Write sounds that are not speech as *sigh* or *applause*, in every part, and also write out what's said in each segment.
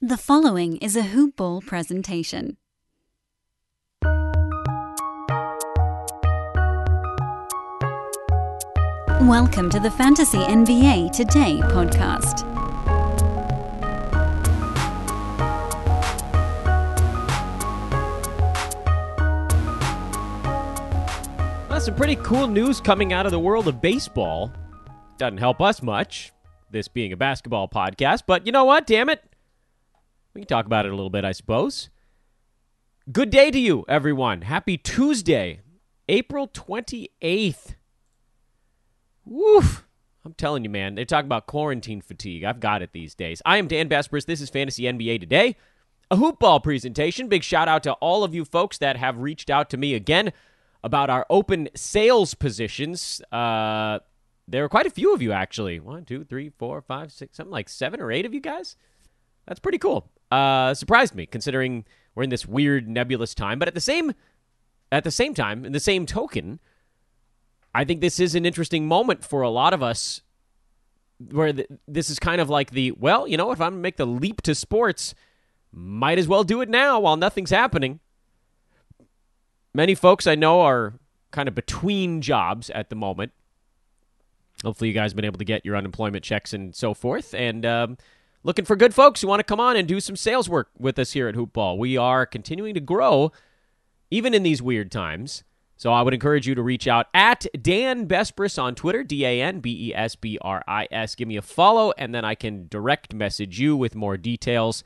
The following is a Hoop Ball presentation. Welcome to the Fantasy NBA Today podcast. Well, some pretty cool news coming out of the world of baseball. Doesn't help us much, this being a basketball podcast, but you know what? Damn it. We can talk about it a little bit, I suppose. Good day to you, everyone. Happy Tuesday, April 28th. Woof. I'm telling you, man, they talk about quarantine fatigue. I've got it these days. I am Dan Besbris. This is Fantasy NBA Today, a hoop ball presentation. Big shout out to all of you folks that have reached out to me again about our open sales positions. Uh, there were quite a few of you, actually. One, two, three, four, five, six, something like seven or eight of you guys. That's pretty cool. Uh, surprised me considering we're in this weird nebulous time. But at the same at the same time, in the same token, I think this is an interesting moment for a lot of us where th- this is kind of like the, well, you know, if I'm going to make the leap to sports, might as well do it now while nothing's happening. Many folks I know are kind of between jobs at the moment. Hopefully, you guys have been able to get your unemployment checks and so forth. And um, looking for good folks who want to come on and do some sales work with us here at Hoopball. We are continuing to grow even in these weird times. So I would encourage you to reach out at Dan Besbris on Twitter, D A N B E S B R I S. Give me a follow, and then I can direct message you with more details.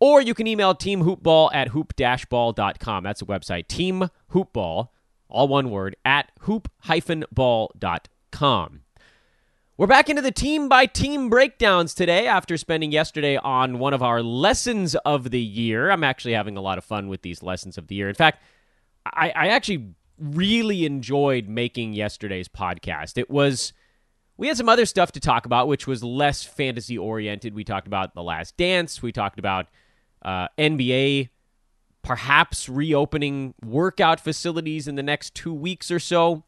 Or you can email teamhoopball at hoop-ball.com. That's the website, teamhoopball, all one word, at hoop-ball.com. We're back into the team by team breakdowns today after spending yesterday on one of our lessons of the year. I'm actually having a lot of fun with these lessons of the year. In fact, I, I actually really enjoyed making yesterday's podcast. It was, we had some other stuff to talk about, which was less fantasy oriented. We talked about The Last Dance, we talked about uh, NBA perhaps reopening workout facilities in the next two weeks or so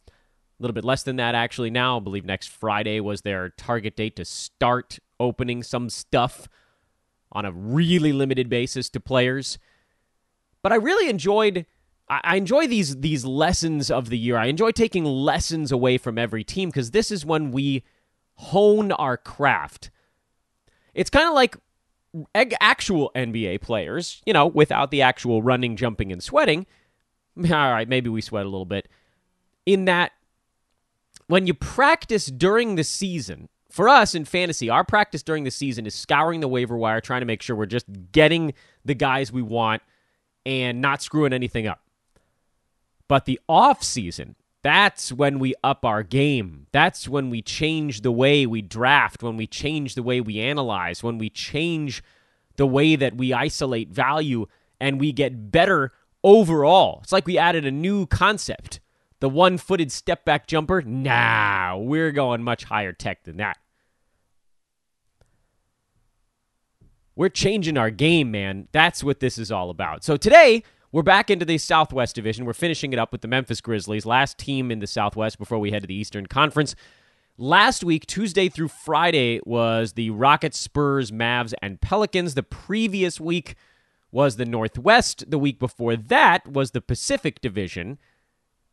a little bit less than that actually now. I believe next Friday was their target date to start opening some stuff on a really limited basis to players. But I really enjoyed I enjoy these these lessons of the year. I enjoy taking lessons away from every team because this is when we hone our craft. It's kind of like actual NBA players, you know, without the actual running, jumping, and sweating. *laughs* All right, maybe we sweat a little bit. In that when you practice during the season, for us in fantasy, our practice during the season is scouring the waiver wire, trying to make sure we're just getting the guys we want and not screwing anything up. But the off season, that's when we up our game. That's when we change the way we draft, when we change the way we analyze, when we change the way that we isolate value and we get better overall. It's like we added a new concept the one footed step back jumper? Nah, we're going much higher tech than that. We're changing our game, man. That's what this is all about. So today, we're back into the Southwest Division. We're finishing it up with the Memphis Grizzlies, last team in the Southwest before we head to the Eastern Conference. Last week, Tuesday through Friday, was the Rockets, Spurs, Mavs, and Pelicans. The previous week was the Northwest. The week before that was the Pacific Division.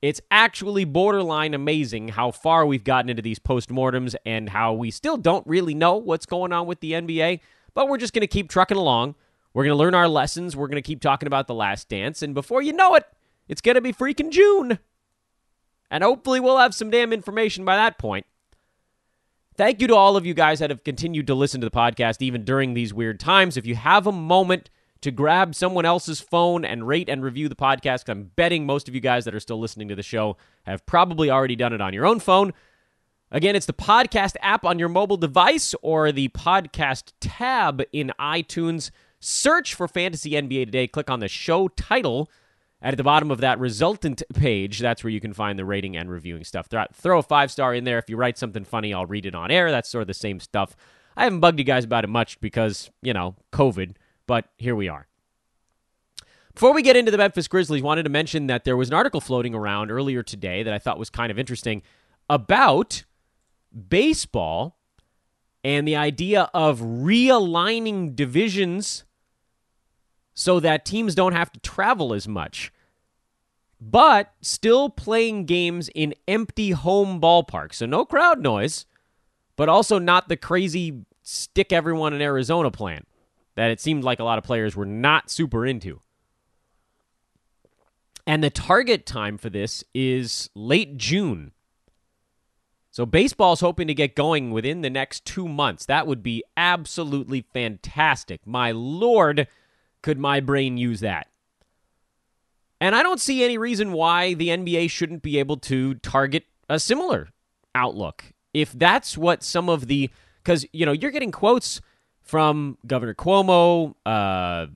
It's actually borderline amazing how far we've gotten into these postmortems and how we still don't really know what's going on with the NBA, but we're just going to keep trucking along. We're going to learn our lessons. We're going to keep talking about The Last Dance. And before you know it, it's going to be freaking June. And hopefully, we'll have some damn information by that point. Thank you to all of you guys that have continued to listen to the podcast even during these weird times. If you have a moment, to grab someone else's phone and rate and review the podcast. I'm betting most of you guys that are still listening to the show have probably already done it on your own phone. Again, it's the podcast app on your mobile device or the podcast tab in iTunes. Search for Fantasy NBA Today. Click on the show title at the bottom of that resultant page. That's where you can find the rating and reviewing stuff. Throw a five star in there. If you write something funny, I'll read it on air. That's sort of the same stuff. I haven't bugged you guys about it much because, you know, COVID but here we are. Before we get into the Memphis Grizzlies, wanted to mention that there was an article floating around earlier today that I thought was kind of interesting about baseball and the idea of realigning divisions so that teams don't have to travel as much, but still playing games in empty home ballparks. So no crowd noise, but also not the crazy stick everyone in Arizona plan that it seemed like a lot of players were not super into. And the target time for this is late June. So baseball's hoping to get going within the next two months. That would be absolutely fantastic. My lord, could my brain use that? And I don't see any reason why the NBA shouldn't be able to target a similar outlook. If that's what some of the because you know you're getting quotes from Governor Cuomo, uh,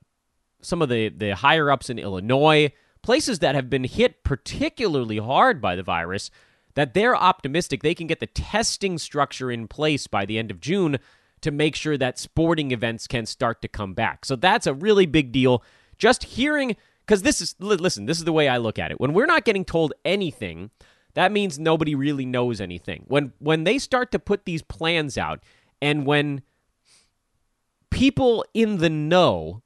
some of the the higher ups in Illinois, places that have been hit particularly hard by the virus that they're optimistic they can get the testing structure in place by the end of June to make sure that sporting events can start to come back. So that's a really big deal. Just hearing, because this is, listen, this is the way I look at it. When we're not getting told anything, that means nobody really knows anything. When when they start to put these plans out, and when people in the know,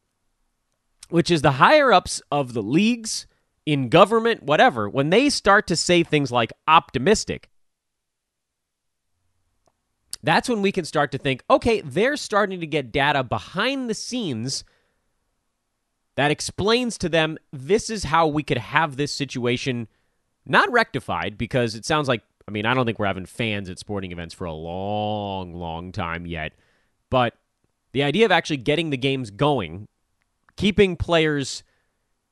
which is the higher ups of the leagues in government, whatever, when they start to say things like optimistic, that's when we can start to think, okay, they're starting to get data behind the scenes that explains to them this is how we could have this situation not rectified because it sounds like I mean, I don't think we're having fans at sporting events for a long, long time yet. But the idea of actually getting the games going, keeping players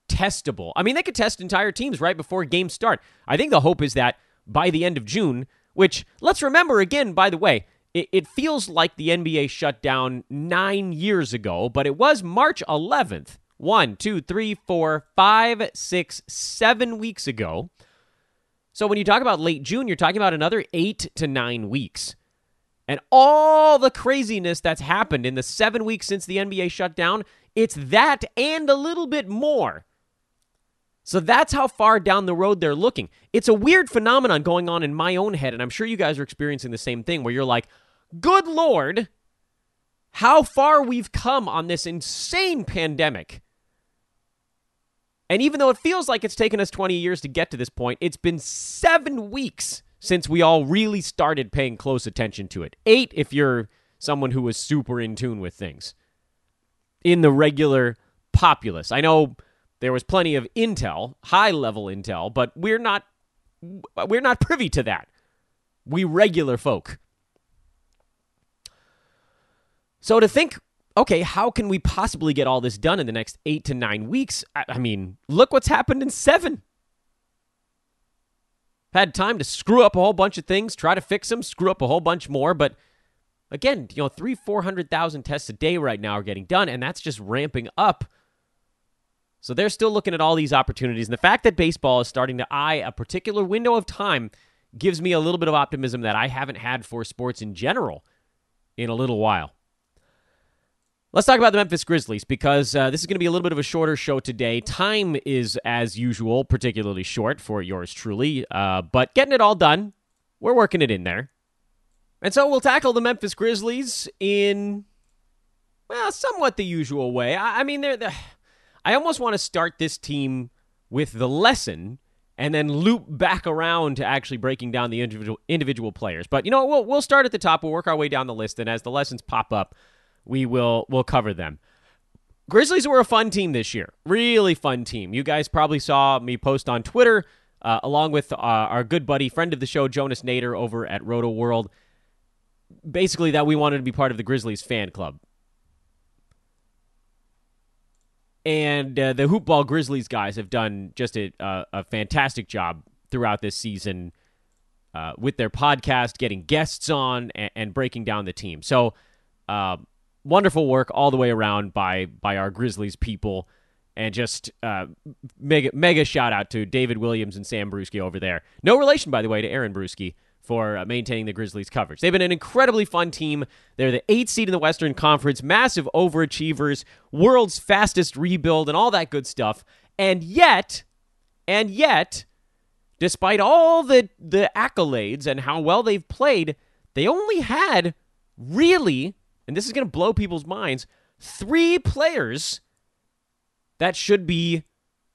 testable. I mean, they could test entire teams right before games start. I think the hope is that by the end of June, which let's remember again, by the way, it, it feels like the NBA shut down nine years ago, but it was March 11th. One, two, three, four, five, six, seven weeks ago. So when you talk about late June, you're talking about another eight to nine weeks. And all the craziness that's happened in the seven weeks since the NBA shut down, it's that and a little bit more. So that's how far down the road they're looking. It's a weird phenomenon going on in my own head, and I'm sure you guys are experiencing the same thing where you're like, good Lord, how far we've come on this insane pandemic. And even though it feels like it's taken us 20 years to get to this point, it's been seven weeks since we all really started paying close attention to it. Eight if you're someone who was super in tune with things in the regular populace. I know there was plenty of intel, high level intel, but we're not we're not privy to that. We regular folk. So to think okay, how can we possibly get all this done in the next eight to nine weeks? I, I mean, look what's happened in seven. Had time to screw up a whole bunch of things, try to fix them, screw up a whole bunch more, but again, you know, three, four hundred thousand tests a day right now are getting done, and that's just ramping up. So they're still looking at all these opportunities, and the fact that baseball is starting to eye a particular window of time gives me a little bit of optimism that I haven't had for sports in general in a little while. Let's talk about the Memphis Grizzlies because uh, this is going to be a little bit of a shorter show today. Time is, as usual, particularly short for yours truly, uh, but getting it all done, we're working it in there. And so we'll tackle the Memphis Grizzlies in, well, somewhat the usual way. I, I mean, they're the. I almost want to start this team with the lesson and then loop back around to actually breaking down the individual individual players. But you know, we'll we'll start at the top. We'll work our way down the list, and as the lessons pop up, we will we'll cover them. Grizzlies were a fun team this year. Really fun team. You guys probably saw me post on Twitter uh, along with uh, our good buddy, friend of the show, Jonas Nader over at Roto World, Basically, that we wanted to be part of the Grizzlies fan club. And uh, the Hoopball Grizzlies guys have done just a, a fantastic job throughout this season uh, with their podcast, getting guests on, and, and breaking down the team. So, uh, wonderful work all the way around by by our Grizzlies people, and just uh, mega mega shout out to David Williams and Sam Bruschi over there. No relation, by the way, to Aaron Bruski for uh, maintaining the Grizzlies coverage. They've been an incredibly fun team. They're the eighth seed in the Western Conference, massive overachievers, world's fastest rebuild, and all that good stuff. And yet, and yet, despite all the the accolades and how well they've played, they only had really, and this is going to blow people's minds, three players that should be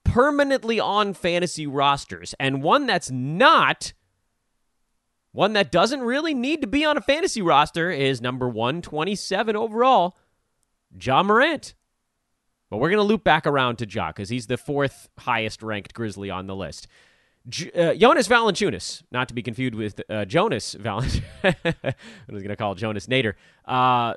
permanently on fantasy rosters, and one that's not. One that doesn't really need to be on a fantasy roster is number 127 overall, Ja Morant. But we're going to loop back around to Ja because he's the fourth highest ranked Grizzly on the list. J- uh, Jonas Valanciunas, not to be confused with uh, Jonas Valanciunas. *laughs* I was going to call Jonas Nader. Uh,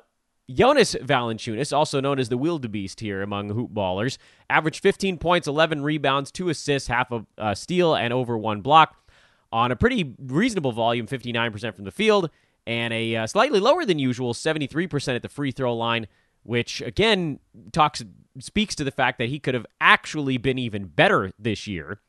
Jonas Valanciunas, also known as the wildebeest here among hoop ballers, averaged 15 points, 11 rebounds, two assists, half a uh, steal, and over one block on a pretty reasonable volume, 59% from the field, and a uh, slightly lower than usual 73% at the free throw line, which again talks speaks to the fact that he could have actually been even better this year.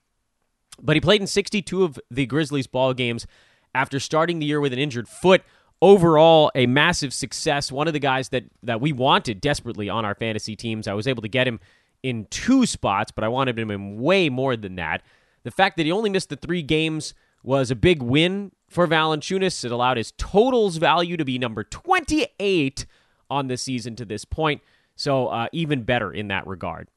But he played in 62 of the Grizzlies ball games after starting the year with an injured foot. Overall, a massive success. One of the guys that that we wanted desperately on our fantasy teams. I was able to get him in two spots, but I wanted him in way more than that. The fact that he only missed the three games was a big win for Valanciunas. It allowed his totals value to be number 28 on the season to this point. So uh, even better in that regard.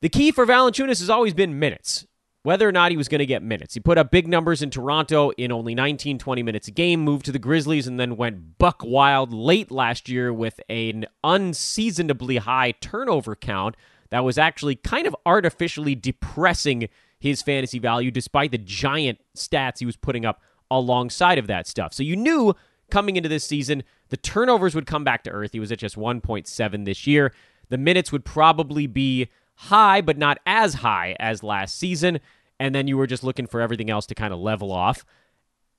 The key for Valanciunas has always been minutes whether or not he was going to get minutes. He put up big numbers in Toronto in only 19, 20 minutes a game, moved to the Grizzlies, and then went buck wild late last year with an unseasonably high turnover count that was actually kind of artificially depressing his fantasy value despite the giant stats he was putting up alongside of that stuff. So you knew coming into this season the turnovers would come back to earth. He was at just 1.7 this year. The minutes would probably be high, but not as high as last season. And then you were just looking for everything else to kind of level off.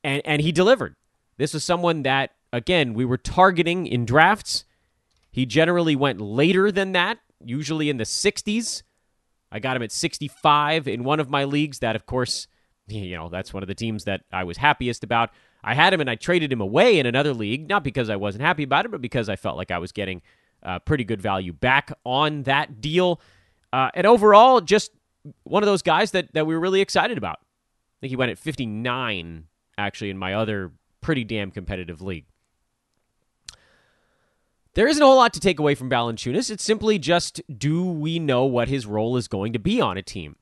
And, and he delivered. This was someone that, again, we were targeting in drafts. He generally went later than that, usually in the 60s. I got him at 65 in one of my leagues. That, of course, *laughs* you know, that's one of the teams that I was happiest about. I had him and I traded him away in another league, not because I wasn't happy about it, but because I felt like I was getting uh, pretty good value back on that deal. Uh, and overall, just one of those guys that, that we were really excited about. I think he went at 59, actually, in my other pretty damn competitive league. There isn't a whole lot to take away from Valanciunas. It's simply just do we know what his role is going to be on a team?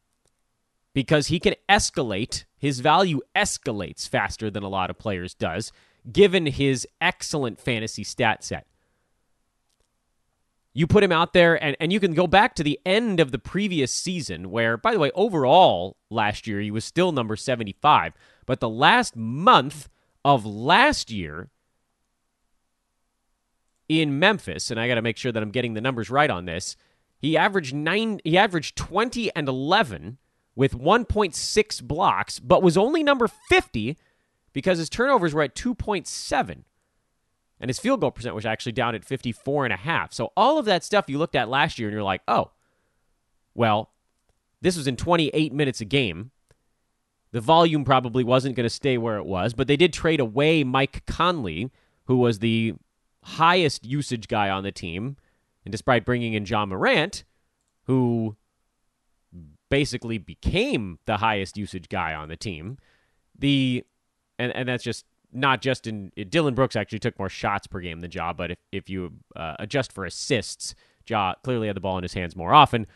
Because he can escalate, his value escalates faster than a lot of players does, given his excellent fantasy stat set. You put him out there, and, and you can go back to the end of the previous season, where, by the way, overall last year, he was still number 75. But the last month of last year in Memphis, and I got to make sure that I'm getting the numbers right on this, he averaged nine. He averaged 20 and 11 with 1.6 blocks, but was only number 50 because his turnovers were at 2.7 and his field goal percent was actually down at 54 and a half. So all of that stuff you looked at last year and you're like, "Oh, well, this was in 28 minutes a game. The volume probably wasn't going to stay where it was, but they did trade away Mike Conley, who was the highest usage guy on the team, and despite bringing in Ja Morant, who basically became the highest usage guy on the team, the and and that's just not just in Dillon Brooks actually took more shots per game than Ja, but if, if you uh, adjust for assists, Ja clearly had the ball in his hands more often.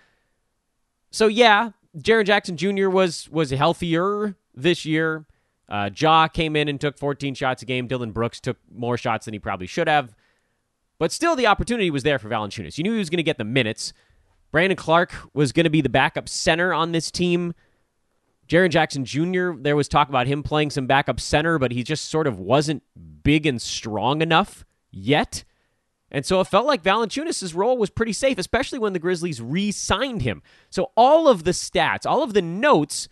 So yeah, Jaren Jackson Jr. was was healthier this year. Uh, Ja came in and took 14 shots a game. Dillon Brooks took more shots than he probably should have. But still, the opportunity was there for Valanciunas. You knew he was going to get the minutes. Brandon Clarke was going to be the backup center on this team. Jaren Jackson Jr., there was talk about him playing some backup center, but he just sort of wasn't big and strong enough yet. And so it felt like Valanciunas' role was pretty safe, especially when the Grizzlies re signed him. So all of the stats, all of the notes,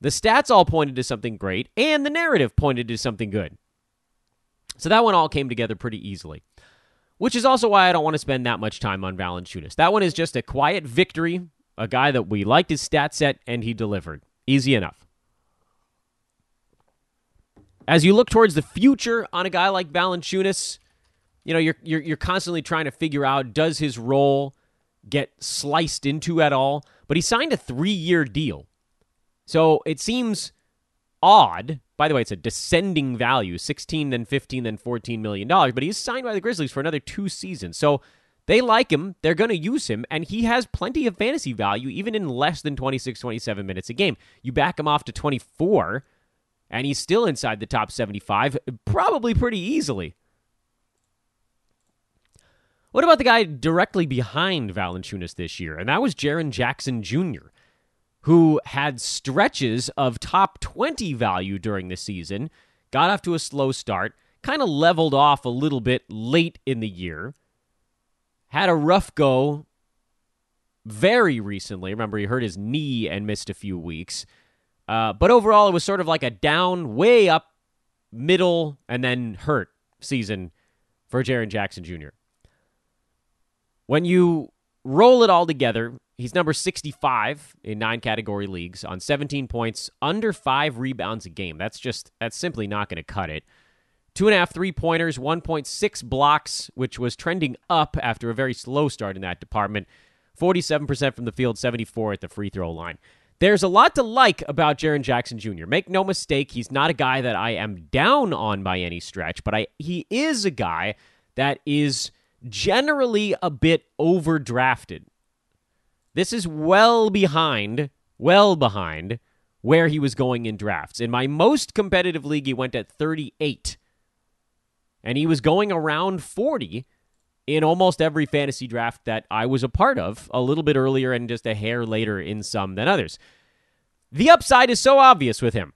the stats all pointed to something great, and the narrative pointed to something good. So that one all came together pretty easily, which is also why I don't want to spend that much time on Valanciunas. That one is just a quiet victory, a guy that we liked his stat set, and he delivered. Easy enough. As you look towards the future on a guy like Valanciunas, you know, you're, you're, you're constantly trying to figure out does his role get sliced into at all? But he signed a three year deal. So it seems odd by the way, it's a descending value 16, then 15, then 14 million dollars, but he's signed by the Grizzlies for another two seasons. So they like him. They're going to use him, and he has plenty of fantasy value, even in less than 26, 27 minutes a game. You back him off to 24, and he's still inside the top 75, probably pretty easily. What about the guy directly behind Valanciunas this year? And that was Jaren Jackson Jr., who had stretches of top 20 value during the season, got off to a slow start, kind of leveled off a little bit late in the year had a rough go very recently. Remember, he hurt his knee and missed a few weeks. Uh, but overall, it was sort of like a down, way up, middle, and then hurt season for Jaren Jackson Jr. When you roll it all together, he's number 65 in nine category leagues on 17 points, under five rebounds a game. That's just, that's simply not going to cut it. Two and a half three pointers, 1.6 blocks, which was trending up after a very slow start in that department. 47% from the field, 74 at the free throw line. There's a lot to like about Jaren Jackson Jr. Make no mistake, he's not a guy that I am down on by any stretch, but I he is a guy that is generally a bit overdrafted. This is well behind, well behind where he was going in drafts. In my most competitive league, he went at 38 and he was going around 40 in almost every fantasy draft that I was a part of, a little bit earlier and just a hair later in some than others. The upside is so obvious with him.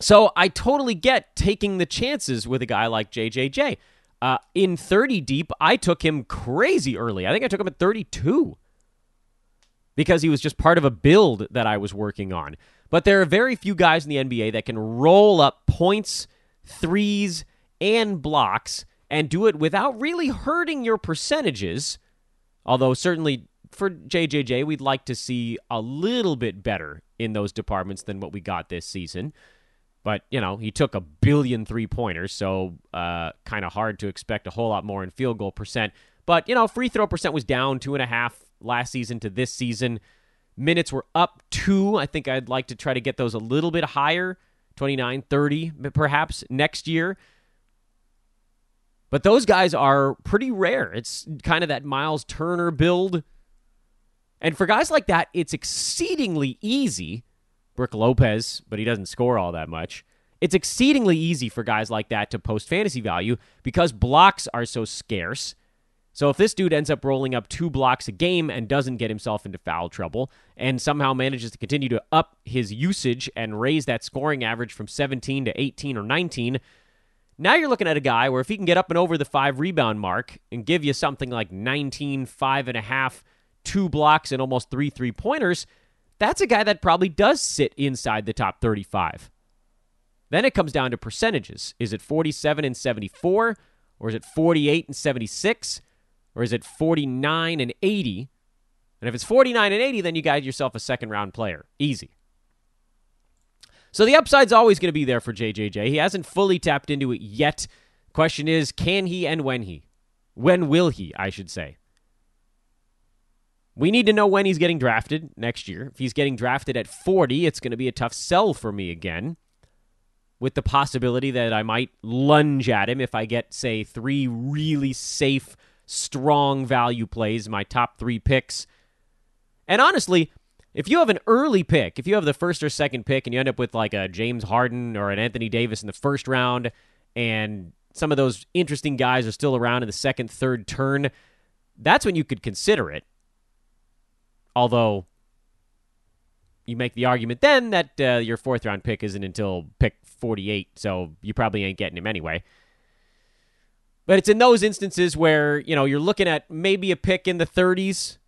So I totally get taking the chances with a guy like JJJ. Uh, in 30 deep, I took him crazy early. I think I took him at 32 because he was just part of a build that I was working on. But there are very few guys in the NBA that can roll up points, threes, and blocks and do it without really hurting your percentages. Although, certainly for JJJ, we'd like to see a little bit better in those departments than what we got this season. But, you know, he took a billion three pointers, so uh, kind of hard to expect a whole lot more in field goal percent. But, you know, free throw percent was down two and a half last season to this season. Minutes were up two. I think I'd like to try to get those a little bit higher 29, 30 perhaps next year. But those guys are pretty rare. It's kind of that Miles Turner build. And for guys like that, it's exceedingly easy. Brook Lopez, but he doesn't score all that much. It's exceedingly easy for guys like that to post fantasy value because blocks are so scarce. So if this dude ends up rolling up two blocks a game and doesn't get himself into foul trouble and somehow manages to continue to up his usage and raise that scoring average from 17 to 18 or 19, now you're looking at a guy where if he can get up and over the five rebound mark and give you something like 19, five and a half, two blocks, and almost three three pointers, that's a guy that probably does sit inside the top 35. Then it comes down to percentages. Is it 47 and 74? Or is it 48 and 76? Or is it 49 and 80? And if it's 49 and 80, then you got yourself a second round player. Easy. So the upside's always going to be there for JJJ. He hasn't fully tapped into it yet. Question is, can he and when he? When will he, I should say? We need to know when he's getting drafted next year. If he's getting drafted at 40, it's going to be a tough sell for me again. With the possibility that I might lunge at him if I get, say, three really safe, strong value plays, my top three picks. And honestly, if you have an early pick, if you have the first or second pick and you end up with like a James Harden or an Anthony Davis in the first round, and some of those interesting guys are still around in the second, third turn, that's when you could consider it. Although you make the argument then that uh, your fourth round pick isn't until pick 48, so you probably ain't getting him anyway. But it's in those instances where, you know, you're looking at maybe a pick in the 30s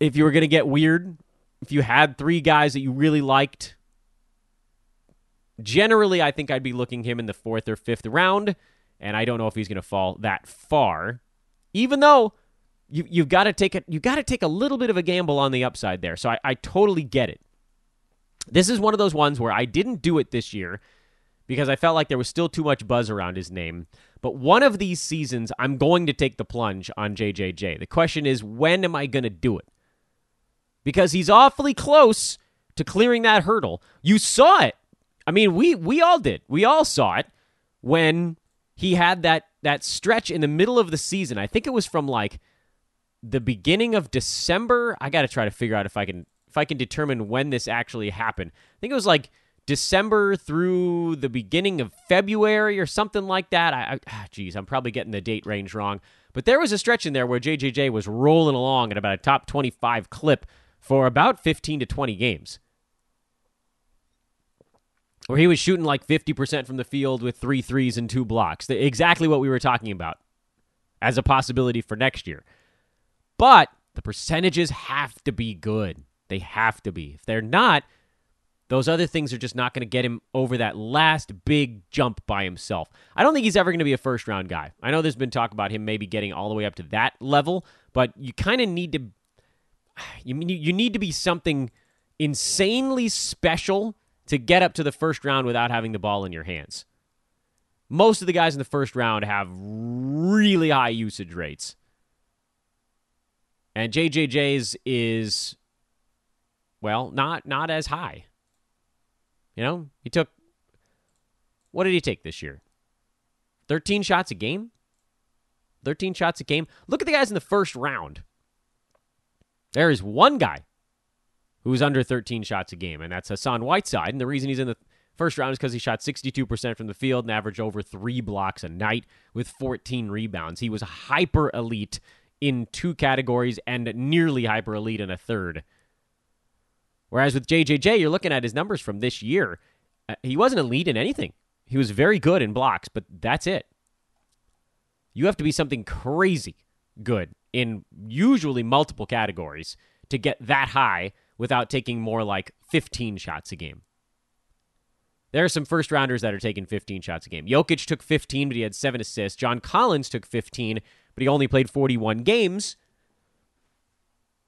if you were going to get weird if you had three guys that you really liked, generally I think I'd be looking him in the fourth or fifth round, and I don't know if he's going to fall that far. Even though you you've got to take it, you got to take a little bit of a gamble on the upside there. So I, I totally get it. This is one of those ones where I didn't do it this year because I felt like there was still too much buzz around his name. But one of these seasons, I'm going to take the plunge on JJJ. The question is, when am I going to do it? Because he's awfully close to clearing that hurdle. You saw it I mean, we we all did. We all saw it when he had that that stretch in the middle of the season. I think it was from like the beginning of December. I got to try to figure out if I can if I can determine when this actually happened. I think it was like December through the beginning of February or something like that. I, I ah, geez, I'm probably getting the date range wrong. But there was a stretch in there where JJJ was rolling along at about a top 25 clip for about 15 to 20 games. Where he was shooting like 50% from the field with three threes and two blocks. Exactly what we were talking about as a possibility for next year. But the percentages have to be good. They have to be. If they're not, those other things are just not going to get him over that last big jump by himself. I don't think he's ever going to be a first round guy. I know there's been talk about him maybe getting all the way up to that level, but you kind of need to *sighs* you mean you need to be something insanely special to get up to the first round without having the ball in your hands. Most of the guys in the first round have really high usage rates. And JJJ's is well, not not as high. You know, he took what did he take this year? 13 shots a game? 13 shots a game. Look at the guys in the first round. There is one guy who's under 13 shots a game, and that's Hassan Whiteside. And the reason he's in the first round is because he shot 62% from the field and averaged over three blocks a night with 14 rebounds. He was hyper elite in two categories and nearly hyper elite in a third. Whereas with JJJ, you're looking at his numbers from this year. Uh, he wasn't elite in anything. He was very good in blocks, but that's it. You have to be something crazy good in usually multiple categories to get that high without taking more like 15 shots a game. There are some first rounders that are taking 15 shots a game. Jokic took 15, but he had seven assists. John Collins took 15, but he only played 41 games.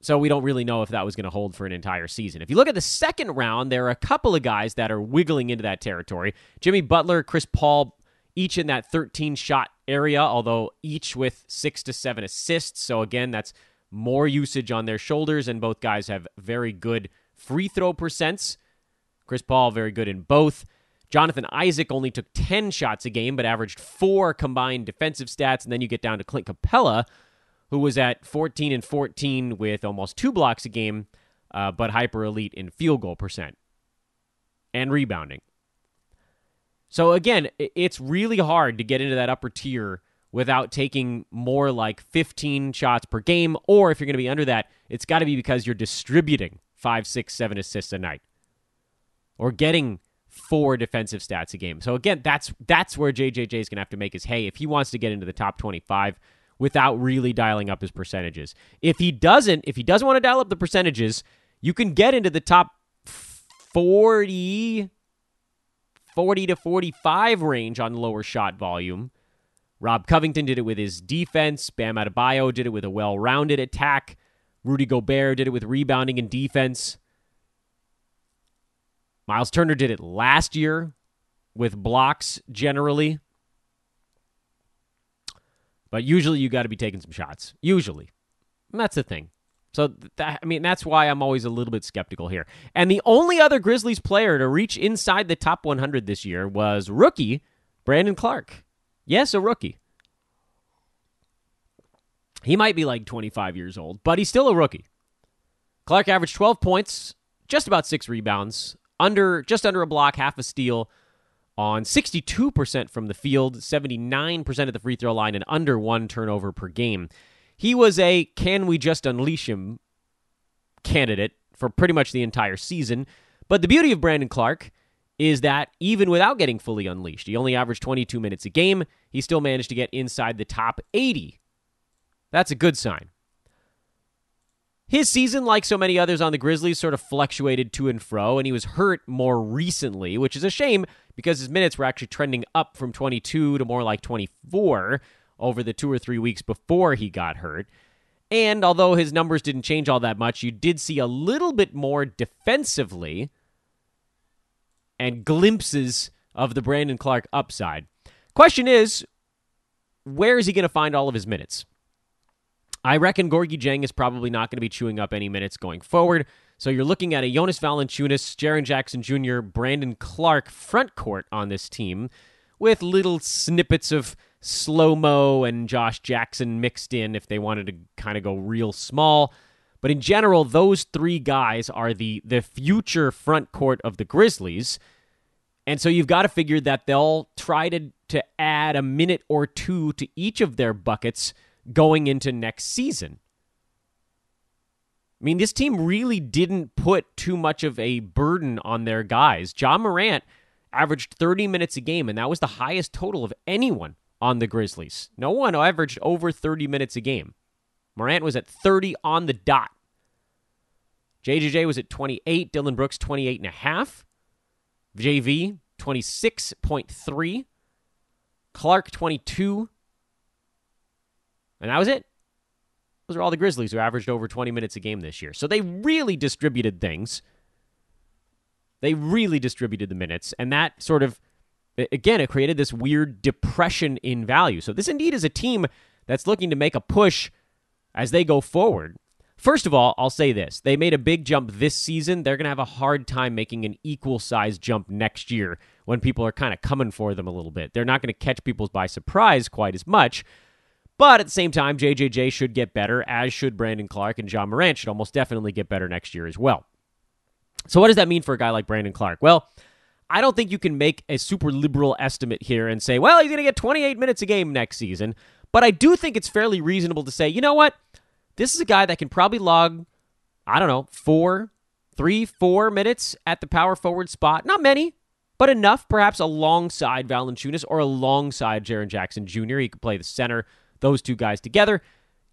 So we don't really know if that was going to hold for an entire season. If you look at the second round, there are a couple of guys that are wiggling into that territory. Jimmy Butler, Chris Paul, each in that 13 shot area, although each with six to seven assists. So again, that's more usage on their shoulders, and both guys have very good free throw percents. Chris Paul, very good in both. Jonathan Isaac only took 10 shots a game, but averaged four combined defensive stats. And then you get down to Clint Capela, who was at 14 and 14 with almost two blocks a game, uh, but hyper elite in field goal percent and rebounding. So again, it's really hard to get into that upper tier without taking more like 15 shots per game, or if you're going to be under that, it's got to be because you're distributing five, six, seven assists a night, or getting four defensive stats a game. So again, that's that's where JJJ is going to have to make his hay if he wants to get into the top 25 without really dialing up his percentages. If he doesn't, if he doesn't want to dial up the percentages, you can get into the top 40 40 to 45 range on lower shot volume. Rob Covington did it with his defense. Bam Adebayo did it with a well-rounded attack. Rudy Gobert did it with rebounding and defense. Miles Turner did it last year with blocks generally. But usually you got to be taking some shots. Usually. And that's the thing. So I mean that's why I'm always a little bit skeptical here. And the only other Grizzlies player to reach inside the top 100 this year was rookie Brandon Clarke. Yes, a rookie. He might be like 25 years old, but he's still a rookie. Clarke averaged 12 points, just about 6 rebounds, under just under a block, half a steal, on 62% from the field, 79% at the free throw line, and under one turnover per game. He was a can we just unleash him candidate for pretty much the entire season. But the beauty of Brandon Clarke is that even without getting fully unleashed, he only averaged 22 minutes a game. He still managed to get inside the top 80. That's a good sign. His season, like so many others on the Grizzlies, sort of fluctuated to and fro, and he was hurt more recently, which is a shame because his minutes were actually trending up from 22 to more like 24 over the two or three weeks before he got hurt. And although his numbers didn't change all that much, you did see a little bit more defensively and glimpses of the Brandon Clarke upside. Question is, where is he going to find all of his minutes? I reckon Gorgui Dieng is probably not going to be chewing up any minutes going forward. So you're looking at a Jonas Valanciunas, Jaren Jackson Jr., Brandon Clarke front court on this team with little snippets of slow mo and Josh Jackson mixed in if they wanted to kind of go real small. But in general, those three guys are the the future front court of the Grizzlies. And so you've got to figure that they'll try to to add a minute or two to each of their buckets going into next season. I mean, this team really didn't put too much of a burden on their guys. Ja Morant averaged 30 minutes a game, and that was the highest total of anyone on the Grizzlies. No one averaged over 30 minutes a game. Morant was at 30 on the dot. JJJ was at 28, Dillon Brooks 28 and a half. JV 26.3, Clarke 22. And that was it. Those are all the Grizzlies who averaged over 20 minutes a game this year. So they really distributed things. They really distributed the minutes. And that sort of, again, it created this weird depression in value. So this indeed is a team that's looking to make a push as they go forward. First of all, I'll say this. They made a big jump this season. They're going to have a hard time making an equal size jump next year when people are kind of coming for them a little bit. They're not going to catch people by surprise quite as much. But at the same time, JJJ should get better, as should Brandon Clarke, and Ja Morant should almost definitely get better next year as well. So, what does that mean for a guy like Brandon Clarke? Well, I don't think you can make a super liberal estimate here and say, well, he's going to get 28 minutes a game next season. But I do think it's fairly reasonable to say, you know what? This is a guy that can probably log, I don't know, four, three, four minutes at the power forward spot. Not many, but enough, perhaps alongside Valanciunas or alongside Jaren Jackson Jr. He could play the center those two guys together.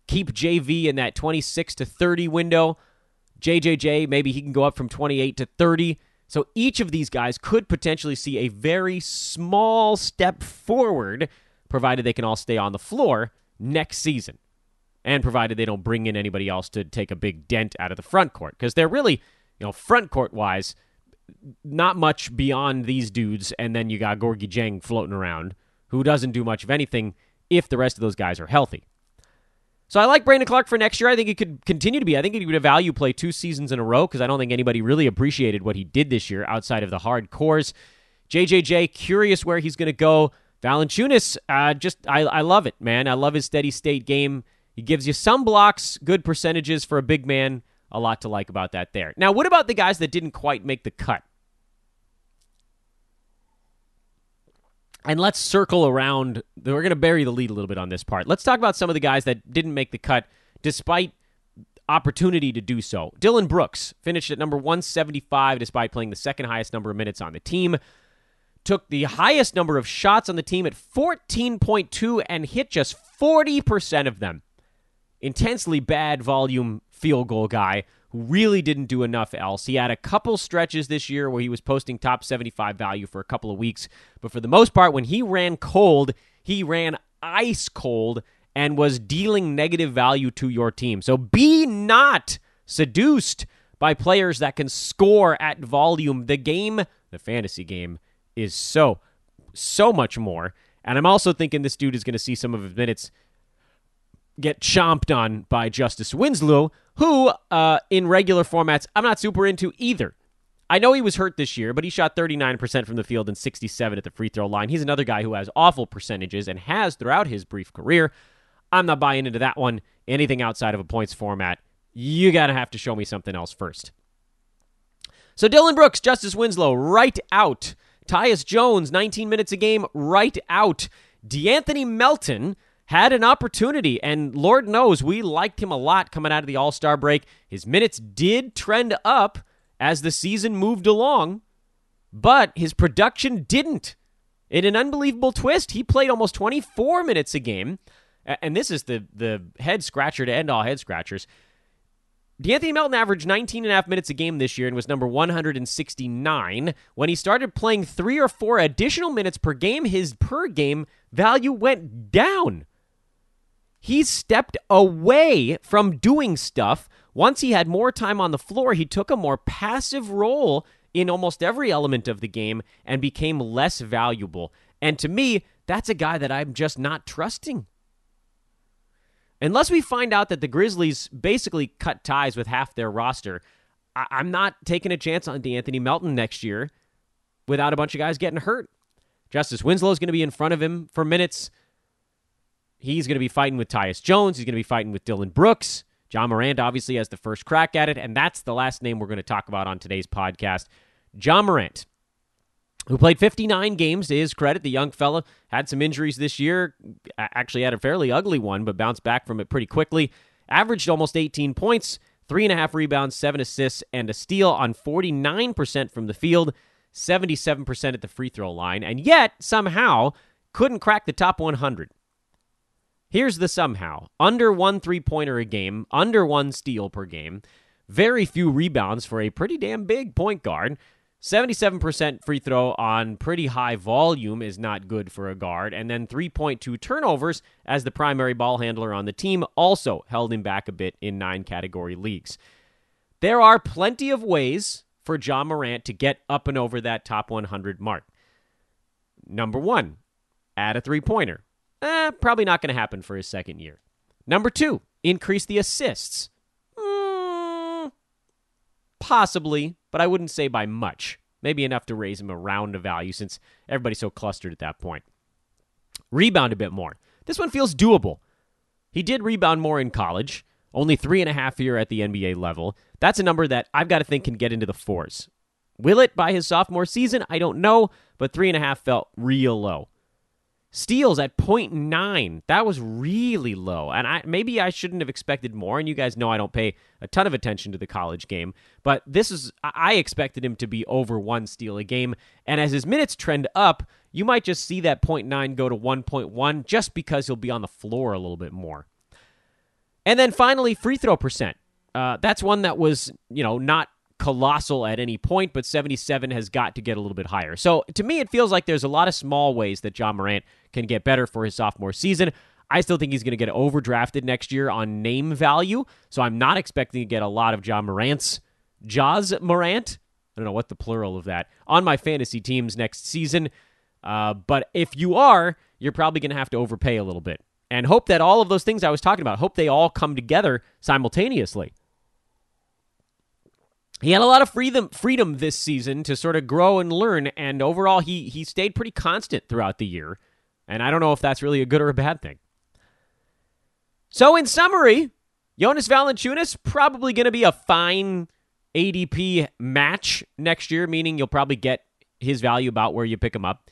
Keep JV in that 26 to 30 window. JJJ, maybe he can go up from 28 to 30. So each of these guys could potentially see a very small step forward, provided they can all stay on the floor next season. And provided they don't bring in anybody else to take a big dent out of the front court. Because they're really, you know, front court wise, not much beyond these dudes. And then you got Gorgui Dieng floating around, who doesn't do much of anything if the rest of those guys are healthy. So I like Brandon Clarke for next year. I think he could continue to be. I think he would have value play two seasons in a row because I don't think anybody really appreciated what he did this year outside of the hard cores. JJJ, curious where he's going to go. Valanciunas, uh, just I, I love it, man. I love his steady state game. He gives you some blocks, good percentages for a big man. A lot to like about that there. Now, what about the guys that didn't quite make the cut? And let's circle around. We're going to bury the lead a little bit on this part. Let's talk about some of the guys that didn't make the cut despite opportunity to do so. Dillon Brooks finished at number 175 despite playing the second highest number of minutes on the team. Took the highest number of shots on the team at 14.2 and hit just 40% of them. Intensely bad volume field goal guy who really didn't do enough else. He had a couple stretches this year where he was posting top 75 value for a couple of weeks, but for the most part, when he ran cold, he ran ice cold and was dealing negative value to your team. So be not seduced by players that can score at volume. The game, the fantasy game, is so, so much more. And I'm also thinking this dude is going to see some of his minutes get chomped on by Justice Winslow, who, uh, in regular formats, I'm not super into either. I know he was hurt this year, but he shot 39% from the field and 67 at the free throw line. He's another guy who has awful percentages and has throughout his brief career. I'm not buying into that one. Anything outside of a points format, you got to have to show me something else first. So Dillon Brooks, Justice Winslow, right out. Tyus Jones, 19 minutes a game, right out. De'Anthony Melton, had an opportunity, and Lord knows we liked him a lot coming out of the All Star break. His minutes did trend up as the season moved along, but his production didn't. In an unbelievable twist, he played almost 24 minutes a game, and this is the the head scratcher to end all head scratchers. De'Anthony Melton averaged 19 and a half minutes a game this year and was number 169. When he started playing three or four additional minutes per game, his per game value went down. He stepped away from doing stuff. Once he had more time on the floor, he took a more passive role in almost every element of the game and became less valuable. And to me, that's a guy that I'm just not trusting. Unless we find out that the Grizzlies basically cut ties with half their roster, I- I'm not taking a chance on De'Anthony Melton next year without a bunch of guys getting hurt. Justice Winslow is going to be in front of him for minutes. He's going to be fighting with Tyus Jones. He's going to be fighting with Dillon Brooks. Ja Morant obviously has the first crack at it, and that's the last name we're going to talk about on today's podcast. Ja Morant, who played 59 games to his credit. The young fella had some injuries this year, actually had a fairly ugly one, but bounced back from it pretty quickly. Averaged almost 18 points, three and a half rebounds, seven assists, and a steal on 49% from the field, 77% at the free throw line, and yet somehow couldn't crack the top 100. Here's the somehow under one three pointer a game, under one steal per game, very few rebounds for a pretty damn big point guard. 77% free throw on pretty high volume is not good for a guard. And then 3.2 turnovers as the primary ball handler on the team also held him back a bit in nine category leagues. There are plenty of ways for Ja Morant to get up and over that top 100 mark. Number one, add a three pointer. Eh, probably not going to happen for his second year. Number two, increase the assists. Mm, possibly, but I wouldn't say by much. Maybe enough to raise him around a value since everybody's so clustered at that point. Rebound a bit more. This one feels doable. He did rebound more in college, only three and a half here at the NBA level. That's a number that I've got to think can get into the fours. Will it by his sophomore season? I don't know, but three and a half felt real low. Steals at 0.9. That was really low. And I maybe I shouldn't have expected more. And you guys know I don't pay a ton of attention to the college game. But this is I expected him to be over one steal a game. And as his minutes trend up, you might just see that 0.9 go to 1.1 just because he'll be on the floor a little bit more. And then finally, free throw percent. Uh, that's one that was, you know, not colossal at any point, but 77 has got to get a little bit higher. So to me, it feels like there's a lot of small ways that Ja Morant can get better for his sophomore season. I still think he's going to get overdrafted next year on name value, so I'm not expecting to get a lot of Ja Morant's Jaws Morant. I don't know what the plural of that on my fantasy teams next season. Uh, but if you are, you're probably going to have to overpay a little bit and hope that all of those things I was talking about, hope they all come together simultaneously he had a lot of freedom freedom this season to sort of grow and learn and overall he he stayed pretty constant throughout the year and i don't know if that's really a good or a bad thing. So in summary jonas valanciunas probably going to be a fine adp match next year meaning you'll probably get his value about where you pick him up.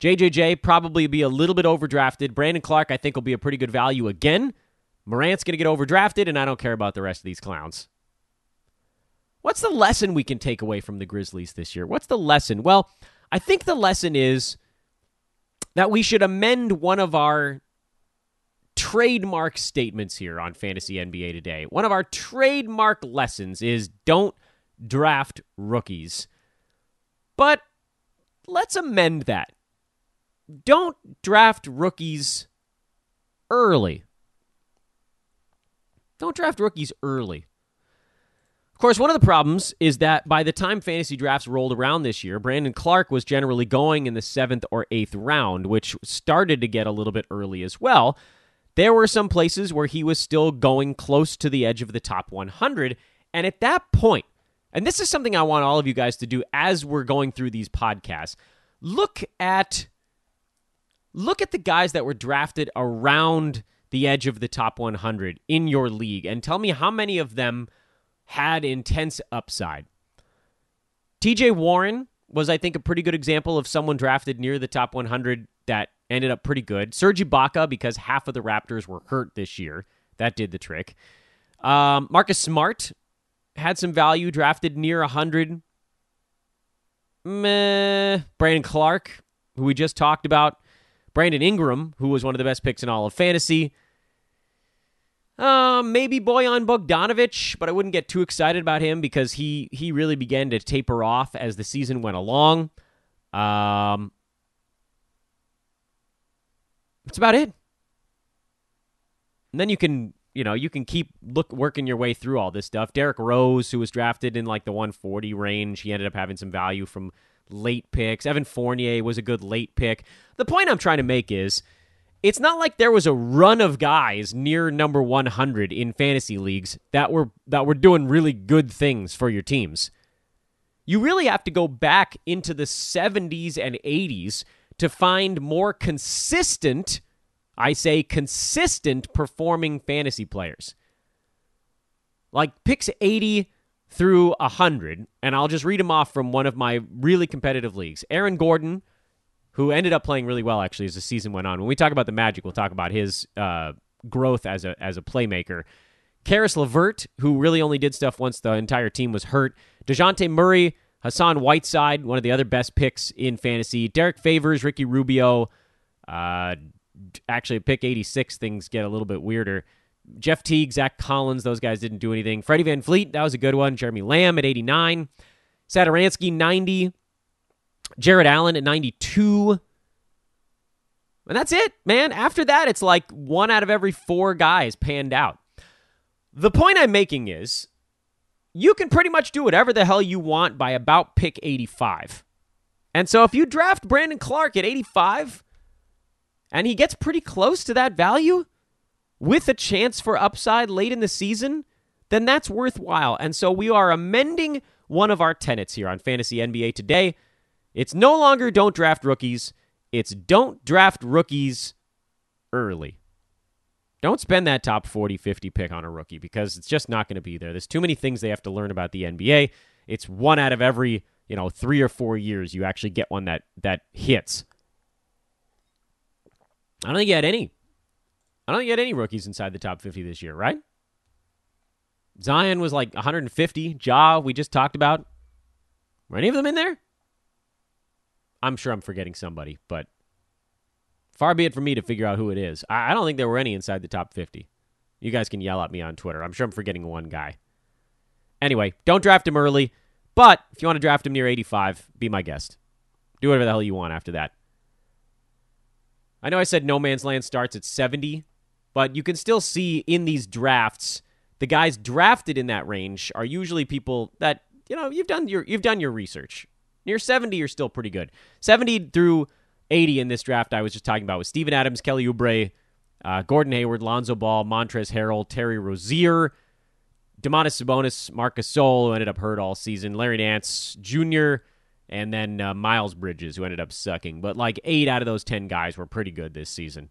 Jjj probably be a little bit overdrafted. Brandon Clarke, i think will be a pretty good value again. Morant's going to get overdrafted and i don't care about the rest of these clowns. What's the lesson we can take away from the Grizzlies this year? What's the lesson? Well, I think the lesson is that we should amend one of our trademark statements here on Fantasy NBA today. One of our trademark lessons is don't draft rookies. But let's amend that. Don't draft rookies early. Don't draft rookies early. Course, one of the problems is that by the time fantasy drafts rolled around this year, Brandon Clarke was generally going in the seventh or eighth round, which started to get a little bit early as well. There were some places where he was still going close to the edge of the top 100. And at that point, and this is something I want all of you guys to do as we're going through these podcasts, look at look at the guys that were drafted around the edge of the top 100 in your league and tell me how many of them had intense upside. TJ Warren was, I think, a pretty good example of someone drafted near the top 100 that ended up pretty good. Serge Ibaka, because half of the Raptors were hurt this year. That did the trick. Um, Marcus Smart had some value, drafted near 100. Meh. Brandon Clarke, who we just talked about. Brandon Ingram, who was one of the best picks in all of fantasy. Uh, maybe Bojan Bogdanovic, but I wouldn't get too excited about him because he he really began to taper off as the season went along. Um, that's about it. And then you can you know you can keep look working your way through all this stuff. Derrick Rose, who was drafted in like the 140 range, he ended up having some value from late picks. Evan Fournier was a good late pick. The point I'm trying to make is it's not like there was a run of guys near number 100 in fantasy leagues that were that were doing really good things for your teams. You really have to go back into the 70s and 80s to find more consistent, I say consistent performing fantasy players. Like picks 80 through 100, and I'll just read them off from one of my really competitive leagues. Aaron Gordon, who ended up playing really well actually as the season went on. When we talk about the Magic, we'll talk about his uh, growth as a as a playmaker. Caris LeVert, who really only did stuff once the entire team was hurt. Dejounte Murray, Hassan Whiteside, one of the other best picks in fantasy. Derrick Favors, Ricky Rubio. Uh, actually, pick 86, things get a little bit weirder. Jeff Teague, Zach Collins, those guys didn't do anything. Freddie VanVleet, that was a good one. Jeremy Lamb at 89. Satoransky, 90. Jarrett Allen at 92. And that's it, man. After that, it's like one out of every four guys panned out. The point I'm making is you can pretty much do whatever the hell you want by about pick 85. And so if you draft Brandon Clarke at 85 and he gets pretty close to that value with a chance for upside late in the season, then that's worthwhile. And so we are amending one of our tenets here on Fantasy NBA today. It's no longer don't draft rookies, it's don't draft rookies early. Don't spend that top 40, 50 pick on a rookie because it's just not going to be there. There's too many things they have to learn about the NBA. It's one out of every, you know, 3 or 4 years you actually get one that that hits. I don't think you had any. I don't think you had any rookies inside the top 50 this year, right? Zion was like 150. Ja, we just talked about. Were any of them in there? I'm sure I'm forgetting somebody, but Far be it from me to figure out who it is. I, I don't think there were any inside the top 50. You guys can yell at me on Twitter. I'm sure I'm forgetting one guy. Anyway, don't draft him early, but if you want to draft him near 85, be my guest. Do whatever the hell you want after that. I know I said No Man's Land starts at 70, but you can still see in these drafts the guys drafted in that range are usually people that you know you've done your you've done your research. Near 70, you're still pretty good. 70 through 80 in this draft I was just talking about with Steven Adams, Kelly Oubre, uh, Gordon Hayward, Lonzo Ball, Montrezl Harrell, Terry Rozier, Domantas Sabonis, Marcus Gasol, who ended up hurt all season, Larry Nance Jr., and then uh, Miles Bridges, who ended up sucking. But like eight out of those 10 guys were pretty good this season.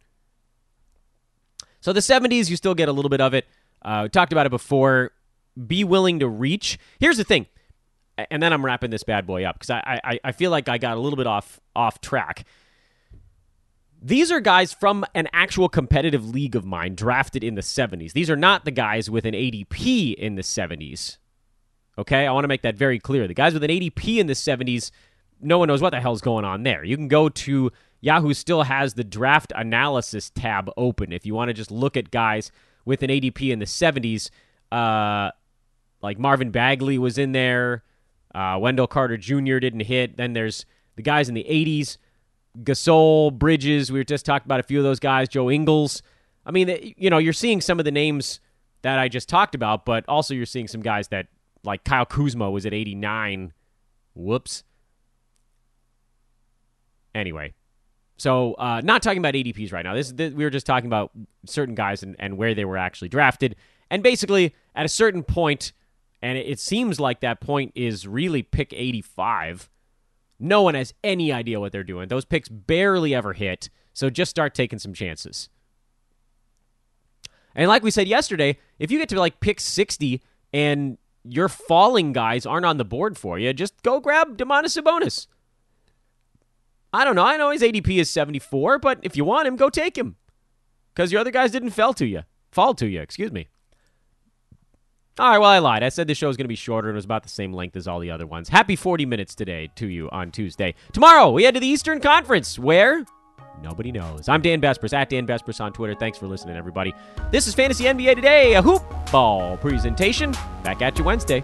So the 70s, you still get a little bit of it. Uh, we talked about it before. Be willing to reach. Here's the thing, and then I'm wrapping this bad boy up because I, I I feel like I got a little bit off off track. These are guys from an actual competitive league of mine drafted in the 70s. These are not the guys with an ADP in the 70s. Okay? I want to make that very clear. The guys with an ADP in the 70s, no one knows what the hell's going on there. You can go to Yahoo still has the draft analysis tab open if you want to just look at guys with an ADP in the 70s. Uh, like Marvin Bagley was in there. Uh, Wendell Carter Jr. didn't hit. Then there's the guys in the 80s. Gasol, Bridges, we were just talking about a few of those guys, Joe Ingles. I mean, you know, you're seeing some of the names that I just talked about, but also you're seeing some guys that, like Kyle Kuzma was at 89. Whoops. Anyway, so uh, not talking about ADPs right now. This, this, we were just talking about certain guys and, and where they were actually drafted. And basically, at a certain point, and it, seems like that point is really pick 85 no one has any idea what they're doing. Those picks barely ever hit, so just start taking some chances. And like we said yesterday, if you get to like pick 60 and your falling guys aren't on the board for you, just go grab Domantas Sabonis. I don't know. I know his ADP is 74, but if you want him, go take him. Because your other guys didn't fall to you. Fall to you, excuse me. All right, well, I lied. I said the show was going to be shorter and it was about the same length as all the other ones. Happy 40 minutes today to you on Tuesday. Tomorrow, we head to the Eastern Conference, where nobody knows. I'm Dan Besbris, at Dan Besbris on Twitter. Thanks for listening, everybody. This is Fantasy NBA Today, a hoop ball presentation. Back at you Wednesday.